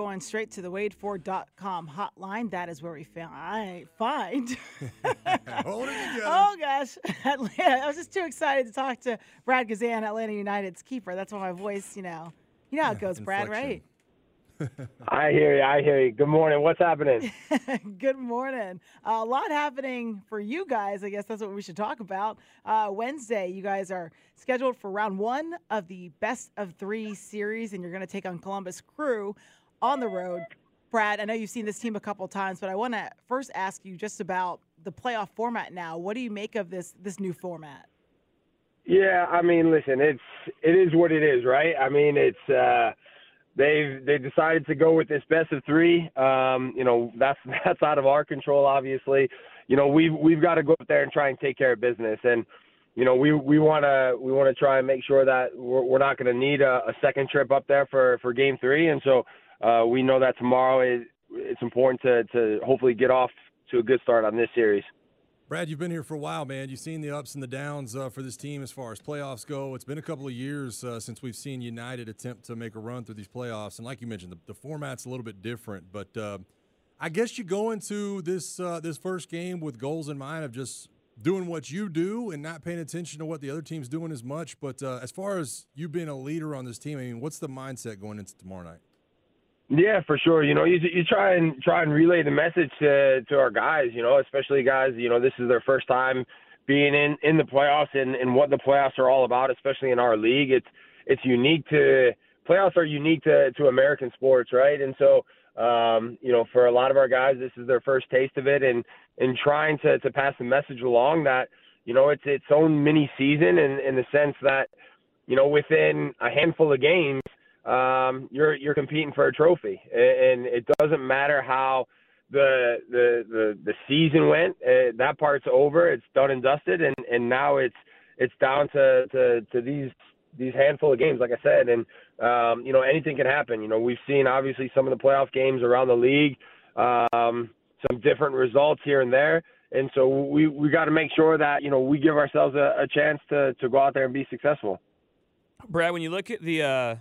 Going straight to the WadeFord.com hotline. That is where we found I find. Hold it oh gosh, Atlanta. I was just too excited to talk to Brad Guzan, Atlanta United's keeper. That's why my voice, you know, you know how it goes, Brad, right? I hear you. I hear you. Good morning. What's happening? Good morning. a lot happening for you guys. I guess that's what we should talk about. Uh, Wednesday, you guys are scheduled for round one of the best of three series, and you're going to take on Columbus Crew on the road. Brad, I know you've seen this team a couple times, but I want to first ask you just about the playoff format now. What do you make of this this new format? Yeah, I mean, listen, it's it is what it is, right? I mean, it's uh they've they decided to go with this best of three. Um, you know, that's that's out of our control, obviously. You know, we've we've got to go up there and try and take care of business, and you know, we we want to we want to try and make sure that we're, we're not going to need a, a second trip up there for for game three, and so uh, we know that tomorrow it's important to to hopefully get off to a good start on this series. Brad, you've been here for a while, man. You've seen the ups and the downs uh, for this team as far as playoffs go. It's been a couple of years uh, since we've seen United attempt to make a run through these playoffs. And like you mentioned, the, the format's a little bit different. But uh, I guess you go into this uh, this first game with goals in mind of just doing what you do and not paying attention to what the other team's doing as much. But uh, as far as you being a leader on this team, I mean, what's the mindset going into tomorrow night? Yeah, for sure. You know, you you try and try and relay the message to to our guys. You know, especially guys. You know, this is their first time being in in the playoffs and and what the playoffs are all about. Especially in our league, it's it's unique to playoffs are unique to to American sports, right? And so, um, you know, for a lot of our guys, this is their first taste of it, and and trying to to pass the message along that you know it's its own mini season in in the sense that you know within a handful of games um, you're you're competing for a trophy, and, it doesn't matter how the the the, the season went. Uh, that part's over. It's done and dusted, and and now it's it's down to to to these these handful of games, like I said, and um, you know anything can happen. You know we've seen obviously some of the playoff games around the league, um, some different results here and there, and so we we got to make sure that you know we give ourselves a, a chance to to go out there and be successful. Brad, when you look at the uh,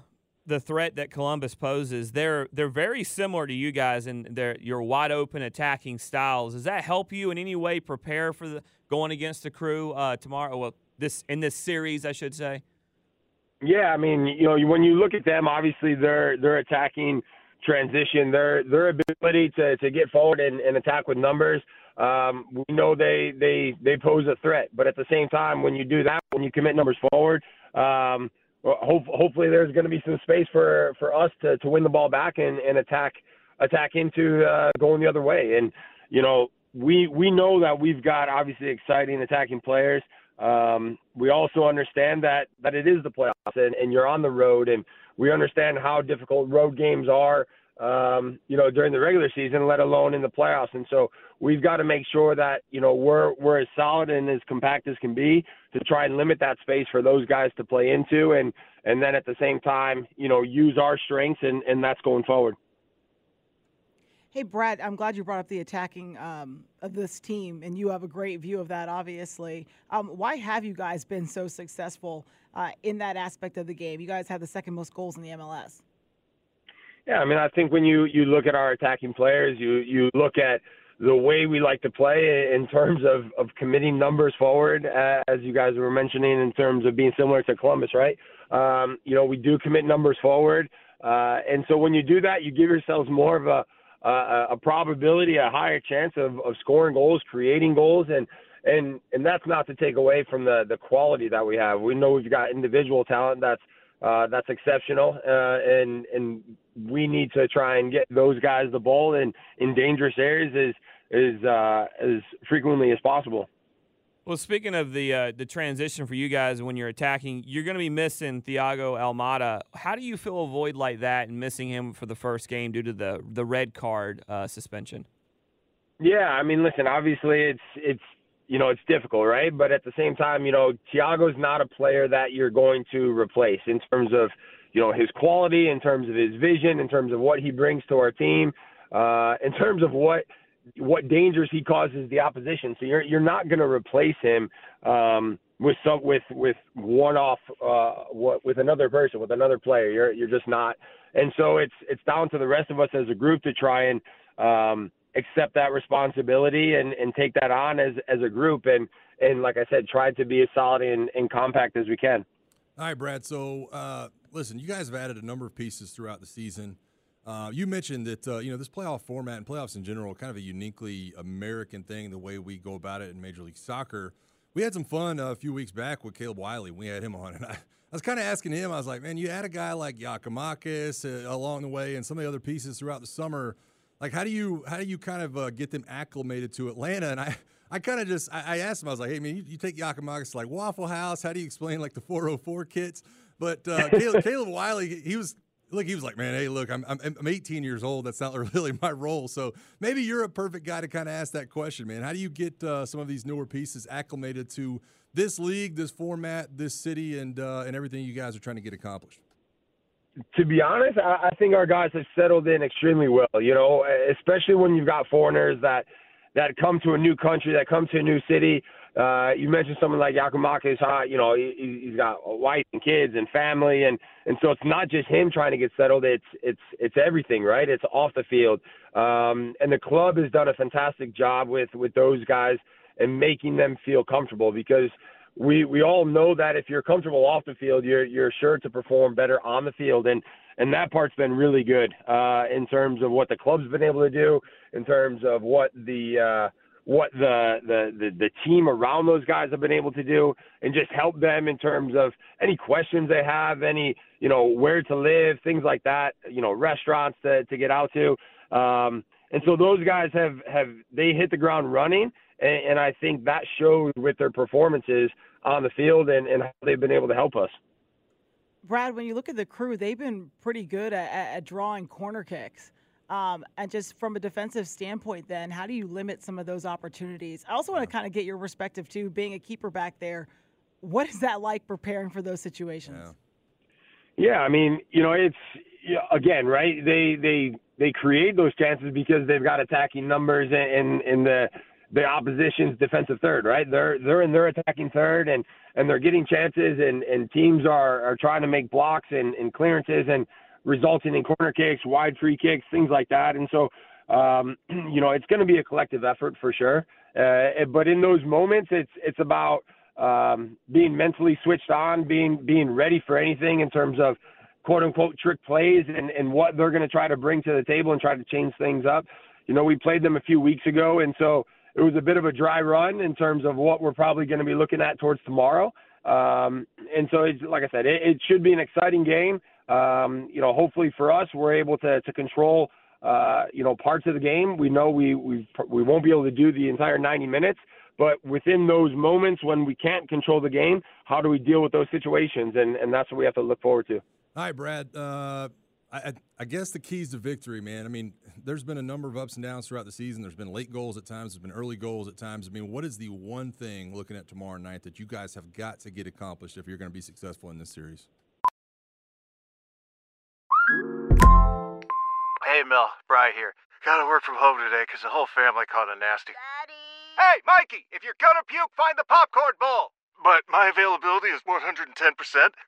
the threat that Columbus poses, they're they're very similar to you guys in their your wide open attacking styles. Does that help you in any way prepare for the going against the crew uh, tomorrow? Well, this in this series, I should say. Yeah, I mean, you know, when you look at them, obviously they're they're attacking transition, their their ability to, to get forward and, and attack with numbers. Um, we know they they they pose a threat, but at the same time, when you do that, when you commit numbers forward, um, hope, hopefully there's going to be some space for for us to to win the ball back and, and attack attack into uh, going the other way. And you know, we we know that we've got obviously exciting attacking players. Um, we also understand that that it is the playoffs and, and you're on the road, and we understand how difficult road games are. Um, you know, during the regular season, let alone in the playoffs. And so we've got to make sure that you know we're we're as solid and as compact as can be to try and limit that space for those guys to play into, and and then at the same time, you know, use our strengths, and and that's going forward. Hey, Brad, I'm glad you brought up the attacking um, of this team, and you have a great view of that, obviously. Um, why have you guys been so successful uh, in that aspect of the game? You guys have the second most goals in the MLS. Yeah, I mean, I think when you you look at our attacking players, you you look at the way we like to play in terms of of committing numbers forward, as you guys were mentioning, in terms of being similar to Columbus, right? Um, you know, we do commit numbers forward. Uh, and so when you do that, you give yourselves more of a a, a probability, a higher chance of, of scoring goals, creating goals, and and and that's not to take away from the the quality that we have. We know we've got individual talent that's uh, that's exceptional, uh, and and we need to try and get those guys the ball in in dangerous areas as as uh, as frequently as possible. Well, speaking of the uh, the transition for you guys when you're attacking, you're going to be missing Thiago Almada. How do you feel a void like that and missing him for the first game due to the the red card uh, suspension? Yeah, I mean, listen, obviously it's it's you know, it's difficult, right? But at the same time, you know, Thiago's not a player that you're going to replace in terms of, you know, his quality, in terms of his vision, in terms of what he brings to our team, uh, in terms of what what dangers he causes the opposition. So you're you're not going to replace him um, with some with with one off uh, what with another person with another player. You're you're just not. And so it's it's down to the rest of us as a group to try and um, accept that responsibility and, and take that on as, as a group and, and like I said, try to be as solid and, and compact as we can. All right, Brad. So, uh, listen, you guys have added a number of pieces throughout the season. Uh, you mentioned that uh, you know this playoff format and playoffs in general, kind of a uniquely American thing. The way we go about it in Major League Soccer, we had some fun uh, a few weeks back with Caleb Wiley. We had him on, and I, I was kind of asking him. I was like, "Man, you add a guy like Giakoumakis uh, along the way, and some of the other pieces throughout the summer." Like how do you how do you kind of uh, get them acclimated to Atlanta? And I I kind of just I, I, asked him I was like, hey man, you, you take Giakoumakis to like Waffle House. How do you explain like the 404 kits? But uh, Caleb, Caleb Wiley, he was look, he was like, man, hey, look, I'm, I'm, I'm 18 years old. That's not really my role. So maybe you're a perfect guy to kind of ask that question, man. How do you get uh, some of these newer pieces acclimated to this league, this format, this city, and uh, and everything you guys are trying to get accomplished? To be honest, I, I think our guys have settled in extremely well. You know, especially when you've got foreigners that that come to a new country, that come to a new city. Uh, you mentioned someone like Giakoumakis, huh? You know, he, he's got a wife and kids and family, and and so it's not just him trying to get settled. It's it's it's everything, right? It's off the field, um, and the club has done a fantastic job with with those guys and making them feel comfortable because we we all know that if you're comfortable off the field, you're you're sure to perform better on the field, and and that part's been really good uh, in terms of what the club's been able to do, in terms of what the uh, what the, the the the team around those guys have been able to do, and just help them in terms of any questions they have, any you know where to live, things like that, you know restaurants to to get out to, um, and so those guys have have they hit the ground running, and, and I think that showed with their performances on the field and, and how they've been able to help us. Brad, when you look at the crew, they've been pretty good at, at drawing corner kicks. Um, and just from a defensive standpoint, then, how do you limit some of those opportunities? I also want to kind of get your perspective, too, being a keeper back there. What is that like preparing for those situations? Yeah, yeah I mean, you know, it's, again, right? They, they, they create those chances because they've got attacking numbers and, and the, the opposition's defensive third, right? They're they're in their attacking third and and they're getting chances and and teams are are trying to make blocks and, and clearances and resulting in corner kicks, wide free kicks, things like that. And so um, you know, it's going to be a collective effort for sure. Uh, but in those moments, it's it's about um, being mentally switched on, being being ready for anything in terms of quote unquote trick plays and, and what they're going to try to bring to the table and try to change things up. You know, we played them a few weeks ago, and so it was a bit of a dry run in terms of what we're probably going to be looking at towards tomorrow. Um, and so, it's, like I said, it, it should be an exciting game. Um, you know, hopefully for us, we're able to, to control, uh, you know, parts of the game. We know we, we, we won't be able to do the entire 90 minutes, but within those moments when we can't control the game, how do we deal with those situations? And, and that's what we have to look forward to. Hi, Brad. Uh, I, I, guess the keys to victory, man. I mean, there's been a number of ups and downs throughout the season. There's been late goals at times. There's been early goals at times. I mean, what is the one thing looking at tomorrow night that you guys have got to get accomplished if you're going to be successful in this series? Hey, Mel, Bry here. Gotta work from home today because the whole family caught a nasty. Daddy! Hey, Mikey, if you're gonna puke, find the popcorn bowl. But my availability is 110%.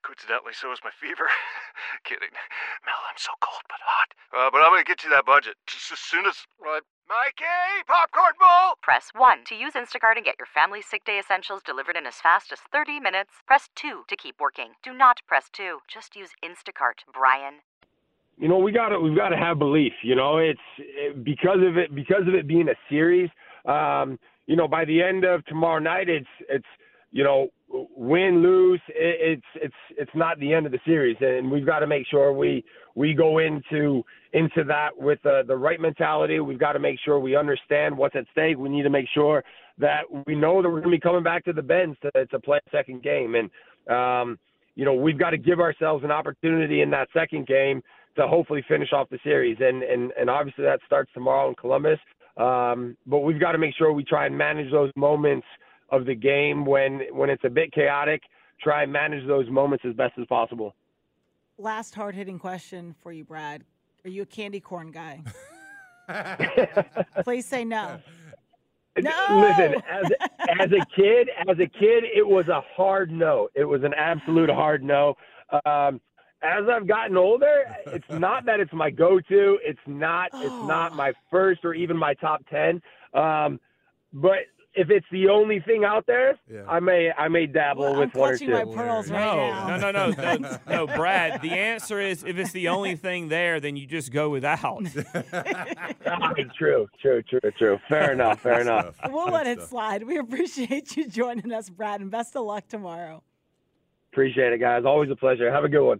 Coincidentally, so is my fever. Kidding. Mel, I'm so cold but hot. Uh, but I'm going to get you that budget just as soon as. Uh, Mikey, popcorn bowl! Press 1 to use Instacart and get your family sick day essentials delivered in as fast as 30 minutes. Press 2 to keep working. Do not press 2. Just use Instacart, Brian. you know, we got to we've got to have belief. You know, it's it, because of it because of it being a series. Um, you know, by the end of tomorrow night, it's it's you know, win lose, it, it's it's it's not the end of the series, and we've got to make sure we we go into into that with uh, the right mentality. We've got to make sure we understand what's at stake. We need to make sure that we know that we're going to be coming back to the Benz to, to play a second game, and um, you know, we've got to give ourselves an opportunity in that second game to hopefully finish off the series. And and and obviously that starts tomorrow in Columbus. Um, but we've got to make sure we try and manage those moments of the game when when it's a bit chaotic. Try and manage those moments as best as possible. Last hard hitting question for you, Brad. Are you a candy corn guy? Please say no. No. Listen, as as a kid, as a kid, it was a hard no. It was an absolute hard no. Um, as I've gotten older, it's not that it's my go-to. It's not. It's not my first or even my top ten. Um, but if it's the only thing out there, yeah. I may I may dabble well, with I'm one or two. My pearls right no, no, no, no, no, no, Brad. The answer is if it's the only thing there, then you just go without. ah, true, true, true, true. Fair enough. Fair enough. We'll let it slide. We appreciate you joining us, Brad, and best of luck tomorrow. Appreciate it, guys. Always a pleasure. Have a good one.